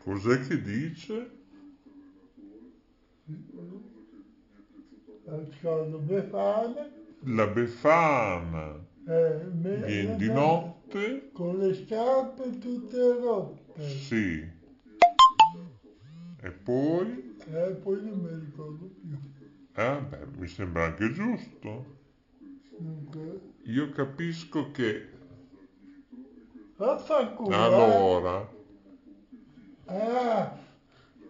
Cos'è che dice? La Befana eh, viene di notte? con le scarpe tutte rotte. Sì. E poi? E poi non mi ricordo più. Eh, beh, mi sembra anche giusto. Dunque, Io capisco che vaffanculo. eh. allora, Ah,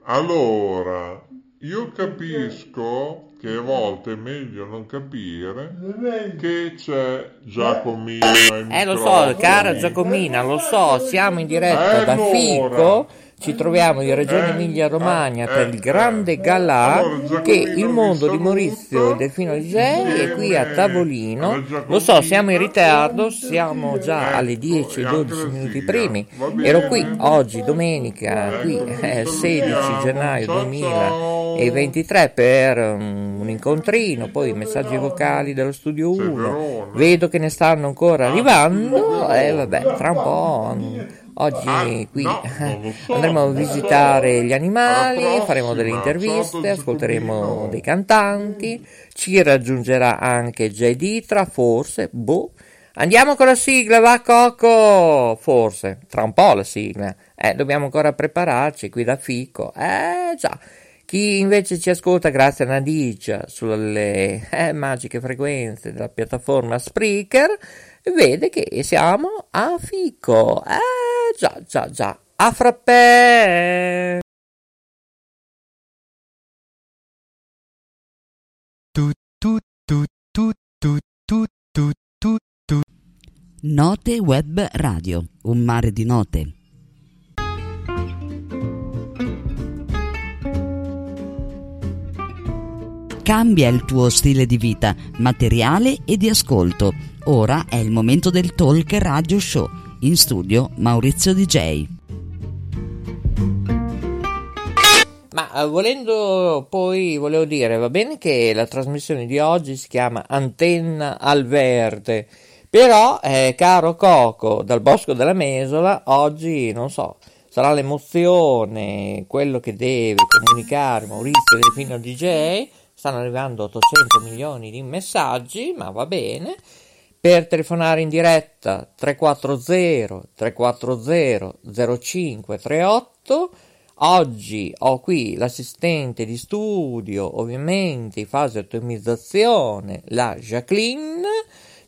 allora, io capisco che a volte è meglio non capire che c'è Giacomino ai Eh lo so, cara Giacomina, lo so, siamo in diretta Eh, da allora. Fico, ci troviamo in Regione Eh, Emilia-Romagna eh, per il eh, grande eh. galà che il mondo di Maurizio. Delfino DJ è qui a tavolino. Lo so, siamo in ritardo, siamo già Ecco, alle 10 e e anche 12 la minuti sigla. primi. Ero qui oggi, domenica, Ecco, qui eh, 16 salutiamo. gennaio Ciao, 2023 per um, un incontrino, poi messaggi vocali dello studio 1. Verona. Vedo che ne stanno ancora Ah, arrivando e vabbè, tra un po'. Oggi Ah, qui andremo a visitare gli animali, faremo delle interviste, ascolteremo dei cantanti, ci raggiungerà anche Jay Ditra, forse, boh. Andiamo con la sigla, va Coco! Forse, tra un po' la sigla. Eh, dobbiamo ancora prepararci qui da Fico. Eh, già. Chi invece ci ascolta grazie a Nadicia sulle eh, magiche frequenze della piattaforma Spreaker vede che siamo a Fico. Eh, già, già, già. A frappè! Note Web Radio, un mare di note. Cambia il tuo stile di vita, materiale e di ascolto. Ora è il momento del Talk Radio Show. In studio Maurizio DJ. Ma eh, volendo poi, volevo dire, va bene che la trasmissione di oggi si chiama Antenna al Verde, però, eh, caro Coco, dal Bosco della Mesola, oggi, non so, sarà l'emozione, quello che deve comunicare Maurizio Delfino DJ, stanno arrivando 800 milioni di messaggi, ma va bene, per telefonare in diretta 340 340 0538 Oggi ho qui l'assistente di studio, ovviamente in fase ottimizzazione, la Jacqueline,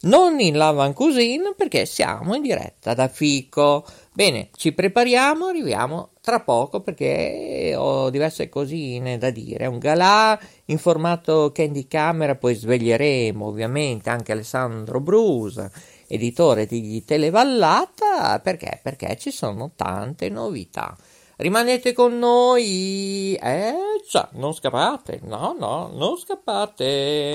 non in Lavan Cuisine perché siamo in diretta da Fico. Bene, ci prepariamo, arriviamo tra poco perché ho diverse cosine da dire. Un galà in formato candy camera, poi sveglieremo ovviamente anche Alessandro Brusa, editore di Televallata, perché? Perché ci sono tante novità. Rimanete con noi, eh già, non scappate, no, no, non scappate.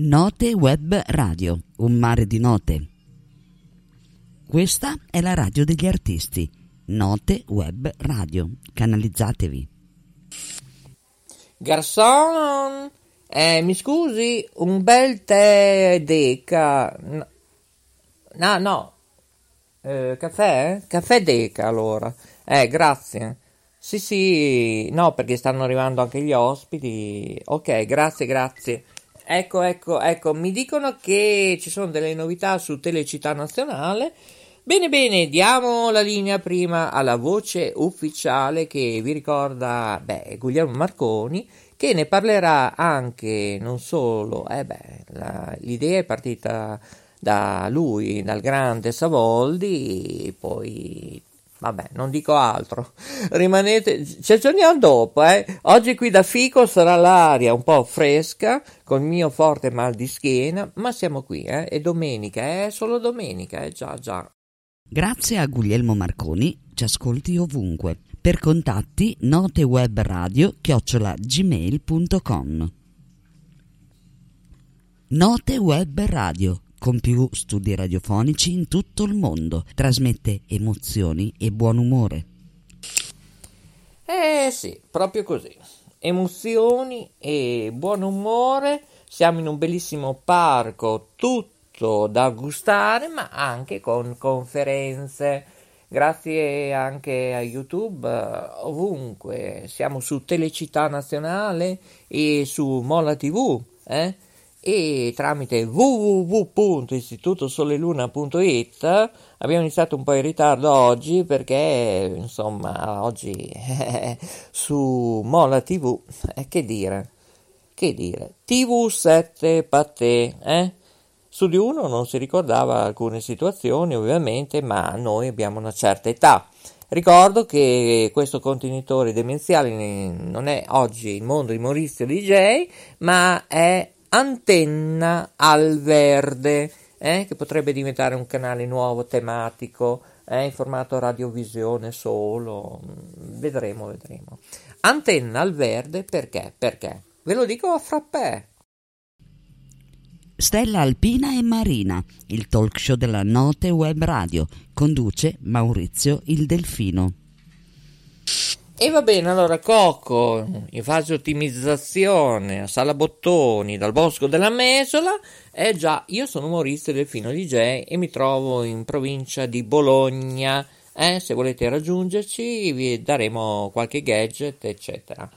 Note Web Radio, un mare di note. Questa è la radio degli artisti. Note Web Radio. Canalizzatevi. Garçon, eh, mi scusi, un bel tè Deca. No, no. Eh, caffè? Caffè Deca allora. Eh, grazie. Sì, sì, no, perché stanno arrivando anche gli ospiti. Ok, grazie, grazie. Ecco, ecco, ecco, mi dicono che ci sono delle novità su Telecittà Nazionale. Bene, bene, diamo la linea prima alla voce ufficiale che vi ricorda, beh, Guglielmo Marconi, che ne parlerà anche, non solo, eh beh, la- l'idea è partita da lui, dal grande Savoldi, poi Vabbè, non dico altro. Rimanete, ci aggiorniamo dopo, eh. Oggi qui da Fico sarà l'aria un po' fresca, col mio forte mal di schiena, ma siamo qui, eh. È domenica, è solo domenica, eh. Già, già. Grazie a Guglielmo Marconi, ci ascolti ovunque. Per contatti notewebradio chiocciola gmail.com Note Web Radio con più studi radiofonici in tutto il mondo. Trasmette emozioni e buon umore. Eh sì, proprio così. Emozioni e buon umore. Siamo in un bellissimo parco, tutto da gustare, ma anche con conferenze. Grazie anche a YouTube, ovunque. Siamo su Telecittà Nazionale e su Mola TV. Eh? E tramite www.istitutosoleluna.it abbiamo iniziato un po' in ritardo oggi perché insomma oggi su Mola TV eh, che dire? Che dire? TV7 Paté eh? su di uno non si ricordava alcune situazioni ovviamente ma noi abbiamo una certa età. Ricordo che questo contenitore demenziale non è oggi il mondo di Maurizio DJ, ma è Antenna al Verde, eh, che potrebbe diventare un canale nuovo tematico eh, in formato radiovisione solo. Vedremo, vedremo. Antenna al Verde perché? Perché? Ve lo dico a frappè. Stella Alpina e Marina, il talk show della Note Web Radio, conduce Maurizio il Delfino. E va bene, allora Coco in fase ottimizzazione a Sala Bottoni dal Bosco della Mesola. Eh già, io sono Maurizio Delfino DJ e mi trovo in provincia di Bologna. Eh, se volete raggiungerci vi daremo qualche gadget, eccetera.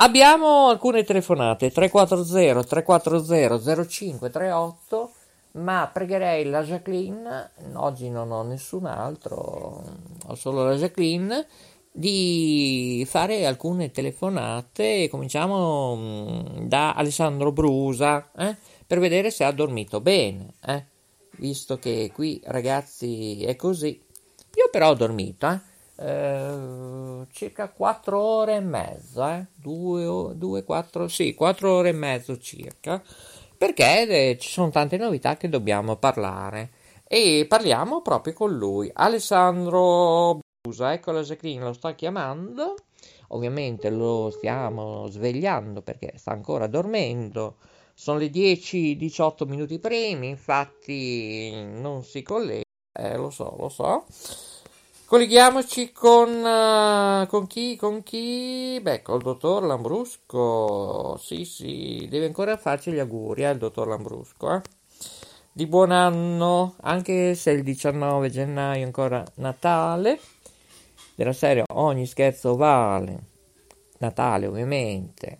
Abbiamo alcune telefonate 340 340 0538 ma pregherei la Jacqueline, oggi non ho nessun altro, ho solo la Jacqueline di fare alcune telefonate. Cominciamo mm, da Alessandro Brusa eh, per vedere se ha dormito bene. Eh, visto che qui ragazzi è così. Io però ho dormito eh, eh circa 4 ore e mezza, 2, 2, 4, sì, 4 ore e mezzo circa, perché eh, ci sono tante novità che dobbiamo parlare. E parliamo proprio con lui, Alessandro scusa, ecco la Jacqueline lo sta chiamando. Ovviamente lo stiamo svegliando perché sta ancora dormendo. Sono le 10-18 minuti primi, infatti non si collega. Eh, lo so, lo so. Colleghiamoci con, uh, con chi? Con chi? Beh, col dottor Lambrusco. Sì, sì, deve ancora farci gli auguri, eh, il dottor Lambrusco, eh. Di buon anno, anche se il 19 gennaio è ancora Natale della serie ogni scherzo vale, Natale ovviamente,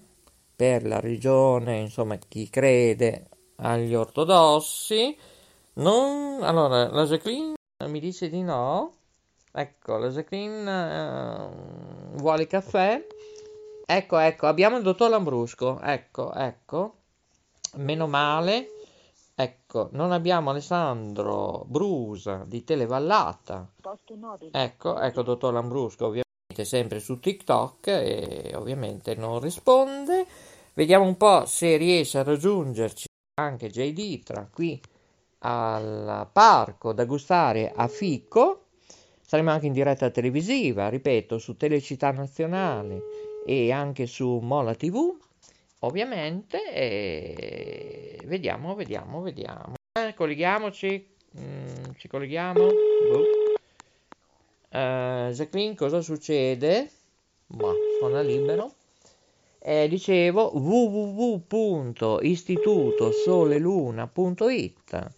per la religione, insomma chi crede agli ortodossi, non... allora la Jacqueline mi dice di no, ecco la Jacqueline uh, vuole caffè, ecco ecco abbiamo il dottor Lambrusco, ecco ecco, meno male, Ecco, non abbiamo Alessandro Brusa di Televallata. Ecco, ecco, dottor Lambrusco, ovviamente sempre su TikTok e ovviamente non risponde. Vediamo un po' se riesce a raggiungerci anche J. Ditra qui al parco da gustare a Fico. Saremo anche in diretta televisiva, ripeto, su Telecittà Nazionale e anche su Mola TV ovviamente e vediamo, vediamo, vediamo. Eh, colleghiamoci, mm, ci colleghiamo. Uh, Jacqueline, cosa succede? Ma suona libero. Eh, dicevo www.istitutosoleluna.it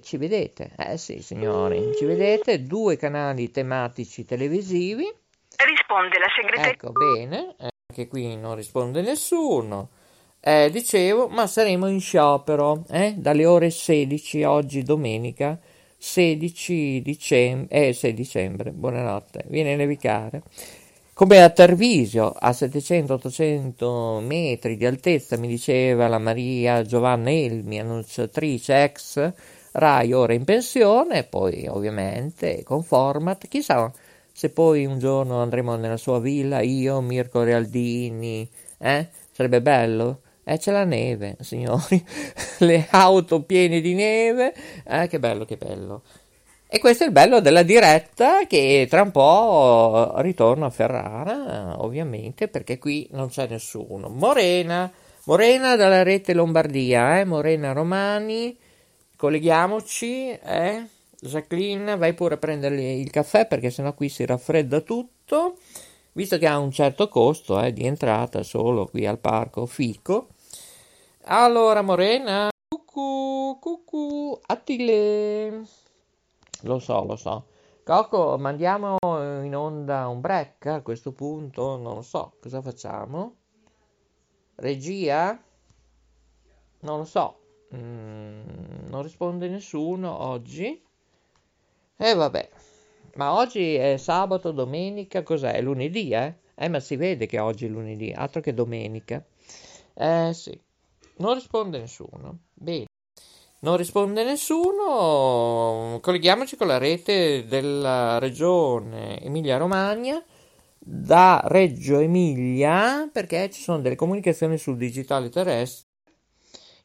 ci vedete? Eh sì signori, ci vedete due canali tematici televisivi. Risponde la segreteria. Ecco, bene. Anche qui non risponde nessuno. Eh, dicevo, ma saremo in sciopero eh? dalle ore 16 oggi domenica 16 dicembre, eh, 6 dicembre, buonanotte, viene a nevicare. come a Tarvisio, a 700-800 metri di altezza, mi diceva la Maria Giovanna Elmi, annunciatrice ex Rai, ora in pensione, poi ovviamente con format, chissà se poi un giorno andremo nella sua villa, io, Mirko Realdini, eh? Sarebbe bello? Eh, c'è la neve, signori, le auto piene di neve, eh, che bello, che bello. E questo è il bello della diretta che tra un po' ritorno a Ferrara, ovviamente, perché qui non c'è nessuno. Morena, Morena dalla rete Lombardia, eh? Morena Romani, colleghiamoci, eh? Jacqueline, vai pure a prendergli il caffè perché sennò qui si raffredda tutto, visto che ha un certo costo eh, di entrata solo qui al parco Fico. Allora, Morena, cucù, cucù, Attile. Lo so, lo so. Coco, mandiamo in onda un break a questo punto? Non lo so, cosa facciamo? Regia? Non lo so. Mm, non risponde nessuno oggi. E eh, vabbè. Ma oggi è sabato, domenica, cos'è? È lunedì, eh? Eh, ma si vede che oggi è lunedì, altro che domenica. Eh sì. Non risponde nessuno. Bene. Non risponde nessuno, colleghiamoci con la rete della regione Emilia-Romagna da Reggio Emilia perché ci sono delle comunicazioni sul digitale terrestre.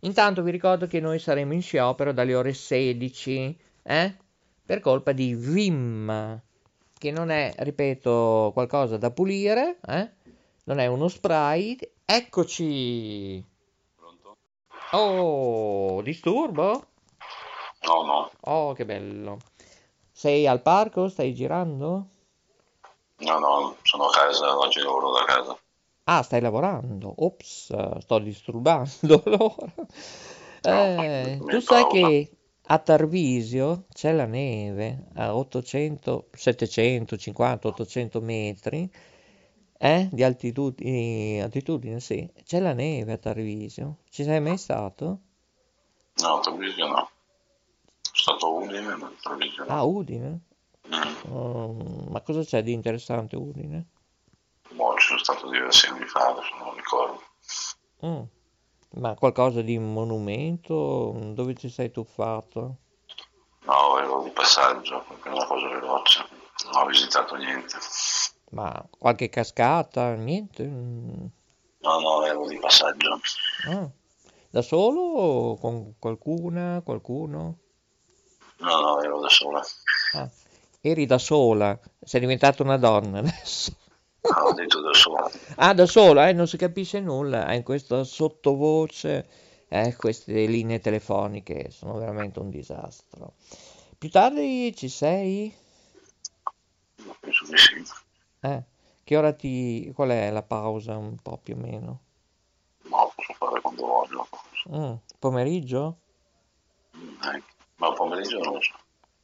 Intanto vi ricordo che noi saremo in sciopero dalle ore 16 eh? Per colpa di Vim, che non è, ripeto, qualcosa da pulire, eh? non è uno spray. Eccoci! Oh, disturbo? No, no. Oh, che bello. Sei al parco? Stai girando? No, no, sono a casa, oggi lavoro da casa. Ah, stai lavorando? Ops, sto disturbando allora. Eh, No, tu sai che a Tarvisio c'è la neve a 800, 750, 800 metri eh? di altitudine, altitudine, sì. C'è la neve a Tarvisio. Ci sei mai stato? No, Treviso no. Sono stato a Udine, ma Treviso no. Ah, Udine? Mm. Oh, ma cosa c'è di interessante a Udine? Boh, ci sono stato diversi anni fa, adesso non ricordo. Mm. Ma qualcosa di monumento? Dove ti sei tuffato? No, ero di passaggio, una cosa veloce. Non ho visitato niente. Ma qualche cascata? Niente? No, no, ero di passaggio. Ah. Da solo o con qualcuna, qualcuno? No, no, ero da sola. Ah, eri da sola, sei diventata una donna adesso. No, ho detto da sola. Ah, da sola, eh, non si capisce nulla, eh, in questa sottovoce, eh, queste linee telefoniche sono veramente un disastro. Più tardi ci sei? Penso di sì. Eh, che ora ti... qual è la pausa un po' più o meno? No, posso fare quando voglio. Mm, pomeriggio? Eh, ma pomeriggio non lo so.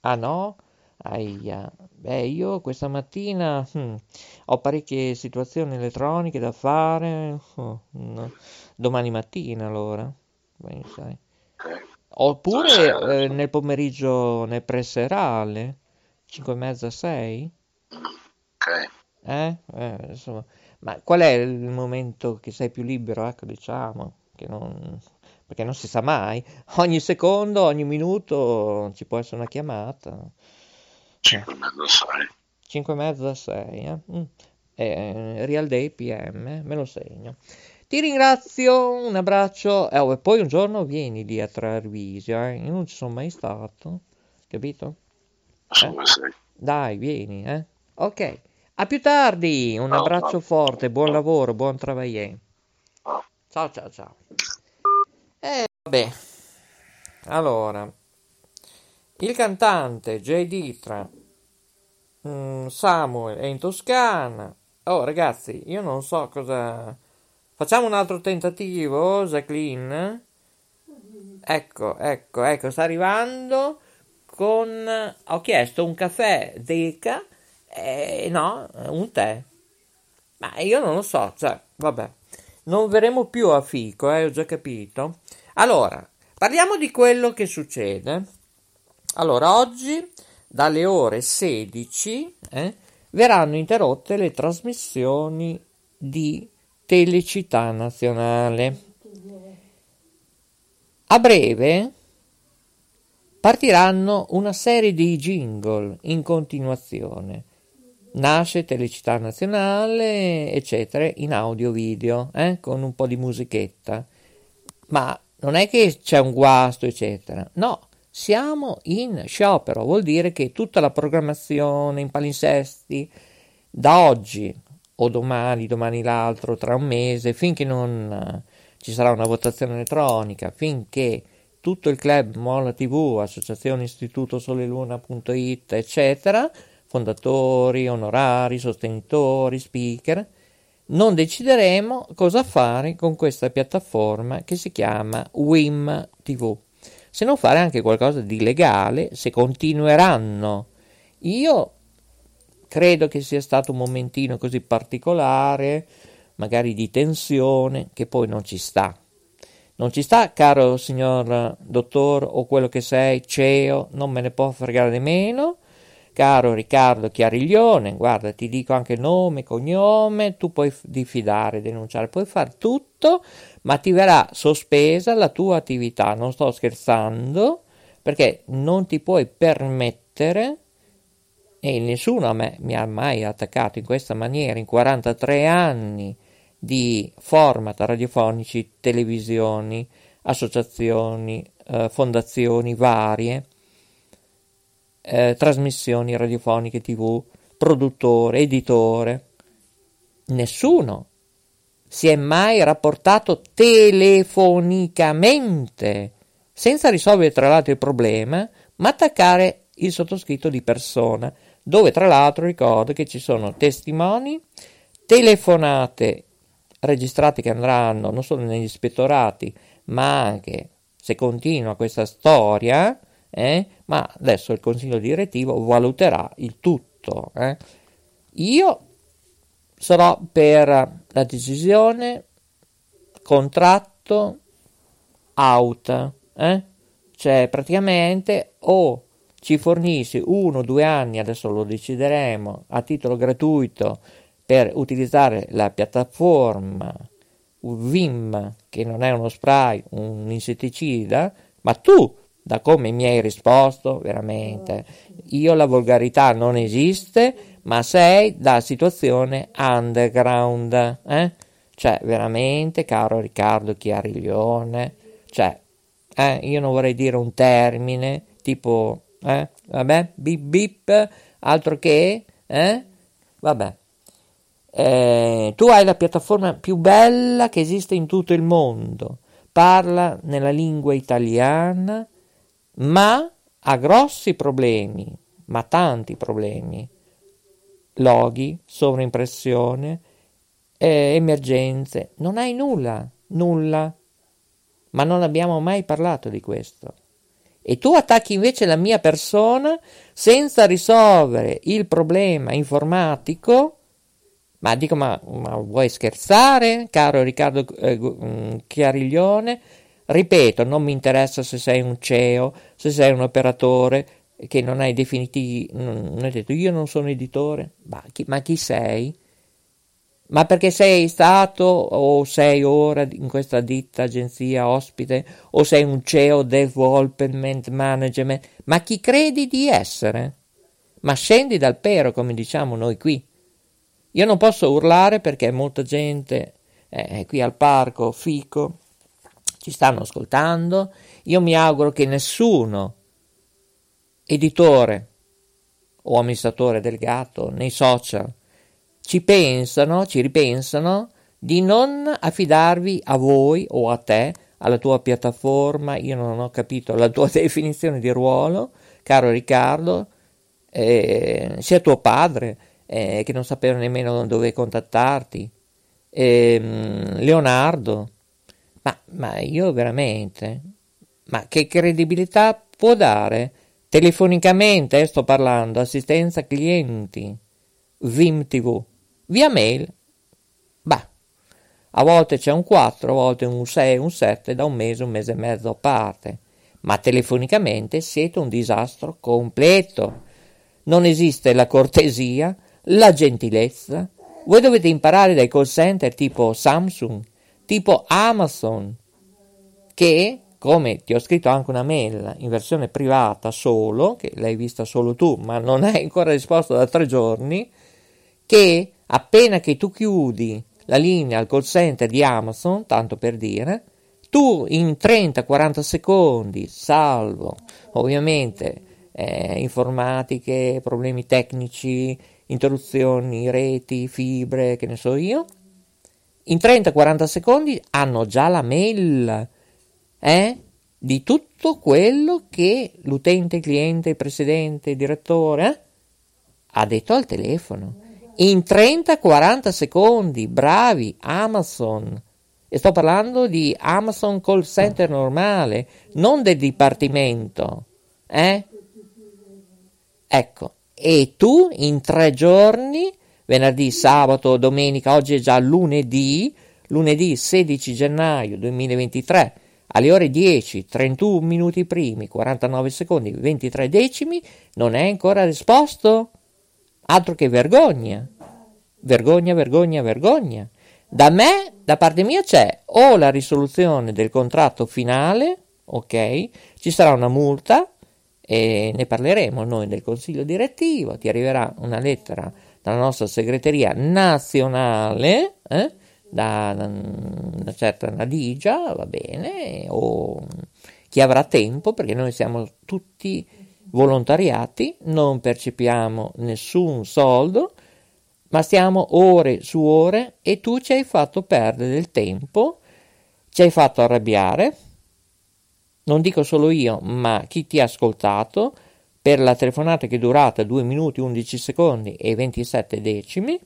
Ah no? Aia. Beh, io questa mattina hmm, ho parecchie situazioni elettroniche da fare. Oh, no. Domani mattina allora. Beh, sai. Oppure eh, nel pomeriggio nel preserale? 5 e mezza, 6? Ok. Eh? Eh, insomma. Ma qual è il momento che sei più libero? Ecco, diciamo, che non... perché non si sa mai. Ogni secondo, ogni minuto ci può essere una chiamata. 5 e mezza, 6. 5 e mezza, 6, eh? Mm. Eh, Real Day PM, me lo segno. Ti ringrazio, un abbraccio. Eh, oh, e poi un giorno vieni lì a Treviso, eh? Io non ci sono mai stato, capito? Eh? Dai, vieni, eh? Ok, a più tardi, un Ciao, abbraccio ciao. forte, buon lavoro, buon travagliere. Ciao. Ciao, ciao, ciao. Eh, vabbè, allora, il cantante Jay Ditra, mm, Samuel è in Toscana. Oh, ragazzi, io non so cosa... Facciamo un altro tentativo, Jacqueline? Ecco, ecco, ecco, sta arrivando con... Ho chiesto un caffè Deca e no, un tè. Ma io non lo so, cioè, vabbè. Non verremo più a Fico, eh, ho già capito. Allora, parliamo di quello che succede. Allora, oggi dalle ore 16 eh, verranno interrotte le trasmissioni di Telecità Nazionale. A breve partiranno una serie di jingle in continuazione. Nasce Telecità Nazionale, eccetera, in audio-video, eh, con un po' di musichetta. Ma non è che c'è un guasto, eccetera. No, siamo in sciopero, vuol dire che tutta la programmazione in palinsesti da oggi o domani, domani l'altro, tra un mese, finché non uh, ci sarà una votazione elettronica, finché tutto il club Mola TV, Associazione Istituto Soleluna.it, eccetera, fondatori, onorari, sostenitori, speaker, non decideremo cosa fare con questa piattaforma che si chiama WIM TV se non fare anche qualcosa di legale, se continueranno. Io credo che sia stato un momentino così particolare, magari di tensione, che poi non ci sta. Non ci sta, caro signor dottor o quello che sei, CEO, non me ne può fregare di meno. Caro Riccardo Chiariglione, guarda, ti dico anche nome, cognome, tu puoi diffidare, denunciare, puoi fare tutto, ma ti verrà sospesa la tua attività. Non sto scherzando, perché non ti puoi permettere, e nessuno a me mi ha mai attaccato in questa maniera, in 43 anni di format radiofonici, televisioni, associazioni, eh, fondazioni varie, eh, trasmissioni radiofoniche tv, produttore, editore. Nessuno si è mai rapportato telefonicamente, senza risolvere tra l'altro il problema, ma attaccare il sottoscritto di persona, dove tra l'altro ricordo che ci sono testimoni, telefonate registrate che andranno non solo negli ispettorati, ma anche, se continua questa storia, eh, ma adesso il consiglio direttivo valuterà il tutto. Eh. Io sarò per la decisione contratto out, eh? cioè praticamente o ci fornisci uno o due anni, adesso lo decideremo, a titolo gratuito per utilizzare la piattaforma Vim, che non è uno spray, un insetticida, ma tu, da come mi hai risposto, veramente, io la volgarità non esiste, ma sei da situazione underground, eh? Cioè, veramente, caro Riccardo Chiariglione, cioè, eh, io non vorrei dire un termine, tipo, eh, vabbè, bip bip, altro che, eh, vabbè. Eh, tu hai la piattaforma più bella che esiste in tutto il mondo, parla nella lingua italiana, ma ha grossi problemi, ma tanti problemi loghi, sovraimpressione, eh, emergenze. Non hai nulla, nulla. Ma non abbiamo mai parlato di questo. E tu attacchi invece la mia persona senza risolvere il problema informatico. Ma dico, ma, ma vuoi scherzare, caro Riccardo eh, mm, Chiariglione? Ripeto, non mi interessa se sei un CEO, se sei un operatore, che non hai definiti, non hai detto io non sono editore, ma chi, ma chi sei? Ma perché sei stato o sei ora in questa ditta agenzia ospite o sei un CEO development management? Ma chi credi di essere? Ma scendi dal pero come diciamo noi qui. Io non posso urlare perché molta gente eh, qui al parco Fico ci stanno ascoltando. Io mi auguro che nessuno editore o amministratore delegato nei social ci pensano, ci ripensano di non affidarvi a voi o a te, alla tua piattaforma, io non ho capito la tua definizione di ruolo, caro Riccardo, eh, sia tuo padre eh, che non sapeva nemmeno dove contattarti, eh, Leonardo, ma, ma io veramente, ma che credibilità può dare? Telefonicamente eh, sto parlando, assistenza clienti, Vim TV, via mail, bah, a volte c'è un 4, a volte un 6, un 7, da un mese, un mese e mezzo a parte, ma telefonicamente siete un disastro completo. Non esiste la cortesia, la gentilezza. Voi dovete imparare dai call center tipo Samsung, tipo Amazon, che, come ti ho scritto anche una mail in versione privata solo, che l'hai vista solo tu, ma non hai ancora risposto da tre giorni, che appena che tu chiudi la linea al call center di Amazon, tanto per dire, tu in 30-40 secondi, salvo ovviamente eh, informatiche, problemi tecnici, interruzioni, reti, fibre, che ne so io, in 30-40 secondi hanno già la mail eh, di tutto quello che l'utente, cliente, presidente, direttore eh, ha detto al telefono. In 30-40 secondi, bravi, Amazon. E sto parlando di Amazon Call Center normale, non del dipartimento. Eh? Ecco, e tu in tre giorni, venerdì, sabato, domenica, oggi è già lunedì, lunedì 16 gennaio 2023, alle ore 10, 31 minuti primi, 49 secondi, 23 decimi, non è ancora risposto? Altro che vergogna. Vergogna, vergogna, vergogna. Da me, da parte mia, c'è o la risoluzione del contratto finale, ok? Ci sarà una multa e ne parleremo noi del consiglio direttivo. Ti arriverà una lettera dalla nostra segreteria nazionale, eh? da, una certa Nadigia, va bene, o chi avrà tempo, perché noi siamo tutti volontariati, non percepiamo nessun soldo ma stiamo ore su ore e tu ci hai fatto perdere del tempo, ci hai fatto arrabbiare, non dico solo io, ma chi ti ha ascoltato, per la telefonata che è durata 2 minuti 11 secondi e 27 decimi.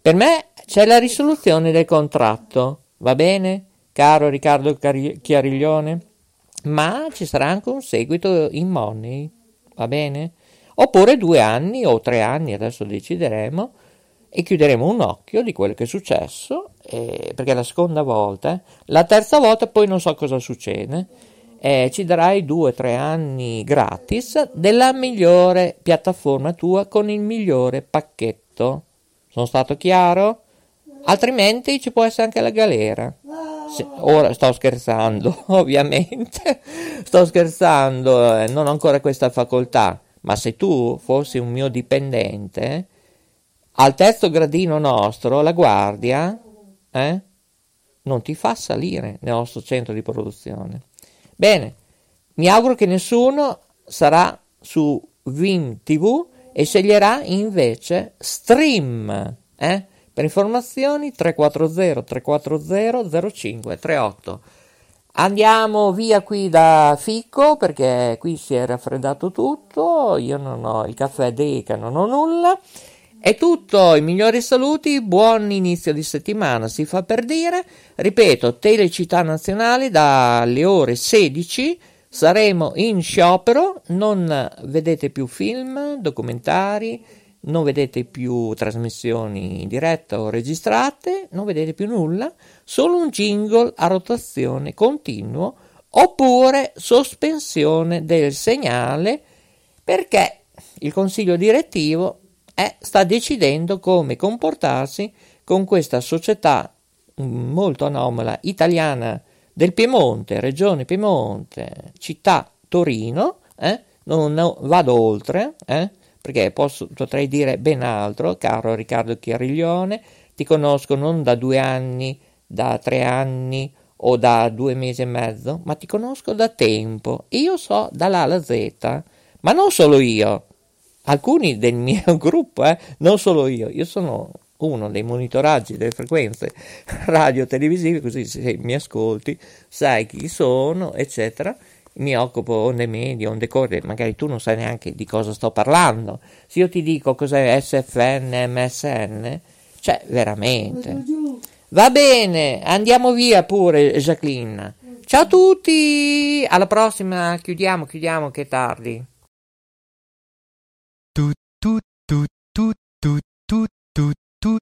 Per me c'è la risoluzione del contratto, va bene, caro Riccardo Chiariglione? Ma ci sarà anche un seguito in money, va bene? oppure due anni o tre anni, adesso decideremo, e chiuderemo un occhio di quello che è successo, eh, perché è la seconda volta, eh. la terza volta poi non so cosa succede, eh, ci darai due o tre anni gratis della migliore piattaforma tua con il migliore pacchetto. Sono stato chiaro? Altrimenti ci può essere anche la galera. Sì, ora sto scherzando, ovviamente, sto scherzando, eh, non ho ancora questa facoltà ma se tu fossi un mio dipendente, al terzo gradino nostro, la guardia, eh, non ti fa salire nel nostro centro di produzione. Bene, mi auguro che nessuno sarà su Vim TV e sceglierà invece Stream. Eh? Per informazioni 340 340 0538. Andiamo via qui da Fico perché qui si è raffreddato tutto, io non ho il caffè Deca, non ho nulla. È tutto, i migliori saluti, buon inizio di settimana, si fa per dire. Ripeto, Telecittà Nazionale dalle ore 16 saremo in sciopero, non vedete più film, documentari, non vedete più trasmissioni in diretta o registrate, non vedete più nulla, solo un jingle a rotazione continuo oppure sospensione del segnale perché il consiglio direttivo è, sta decidendo come comportarsi con questa società mm, molto anomala italiana del Piemonte, regione Piemonte, città Torino, eh? non, non vado oltre, eh? perché posso, potrei dire ben altro, caro Riccardo Chiariglione, ti conosco non da due anni, da tre anni o da due mesi e mezzo, ma ti conosco da tempo io so dall'A alla Z, ma non solo io, alcuni del mio gruppo, eh, non solo io, io sono uno dei monitoraggi delle frequenze radio televisive, così se mi ascolti sai chi sono, eccetera mi occupo onde medie, onde corte, magari tu non sai neanche di cosa sto parlando. Se io ti dico cos'è SFN, MSN, cioè veramente. Va bene, andiamo via pure, Jacqueline. Ciao a tutti, alla prossima, chiudiamo, chiudiamo che è tardi. tout tout tout tout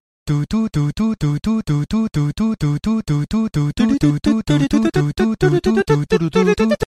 tout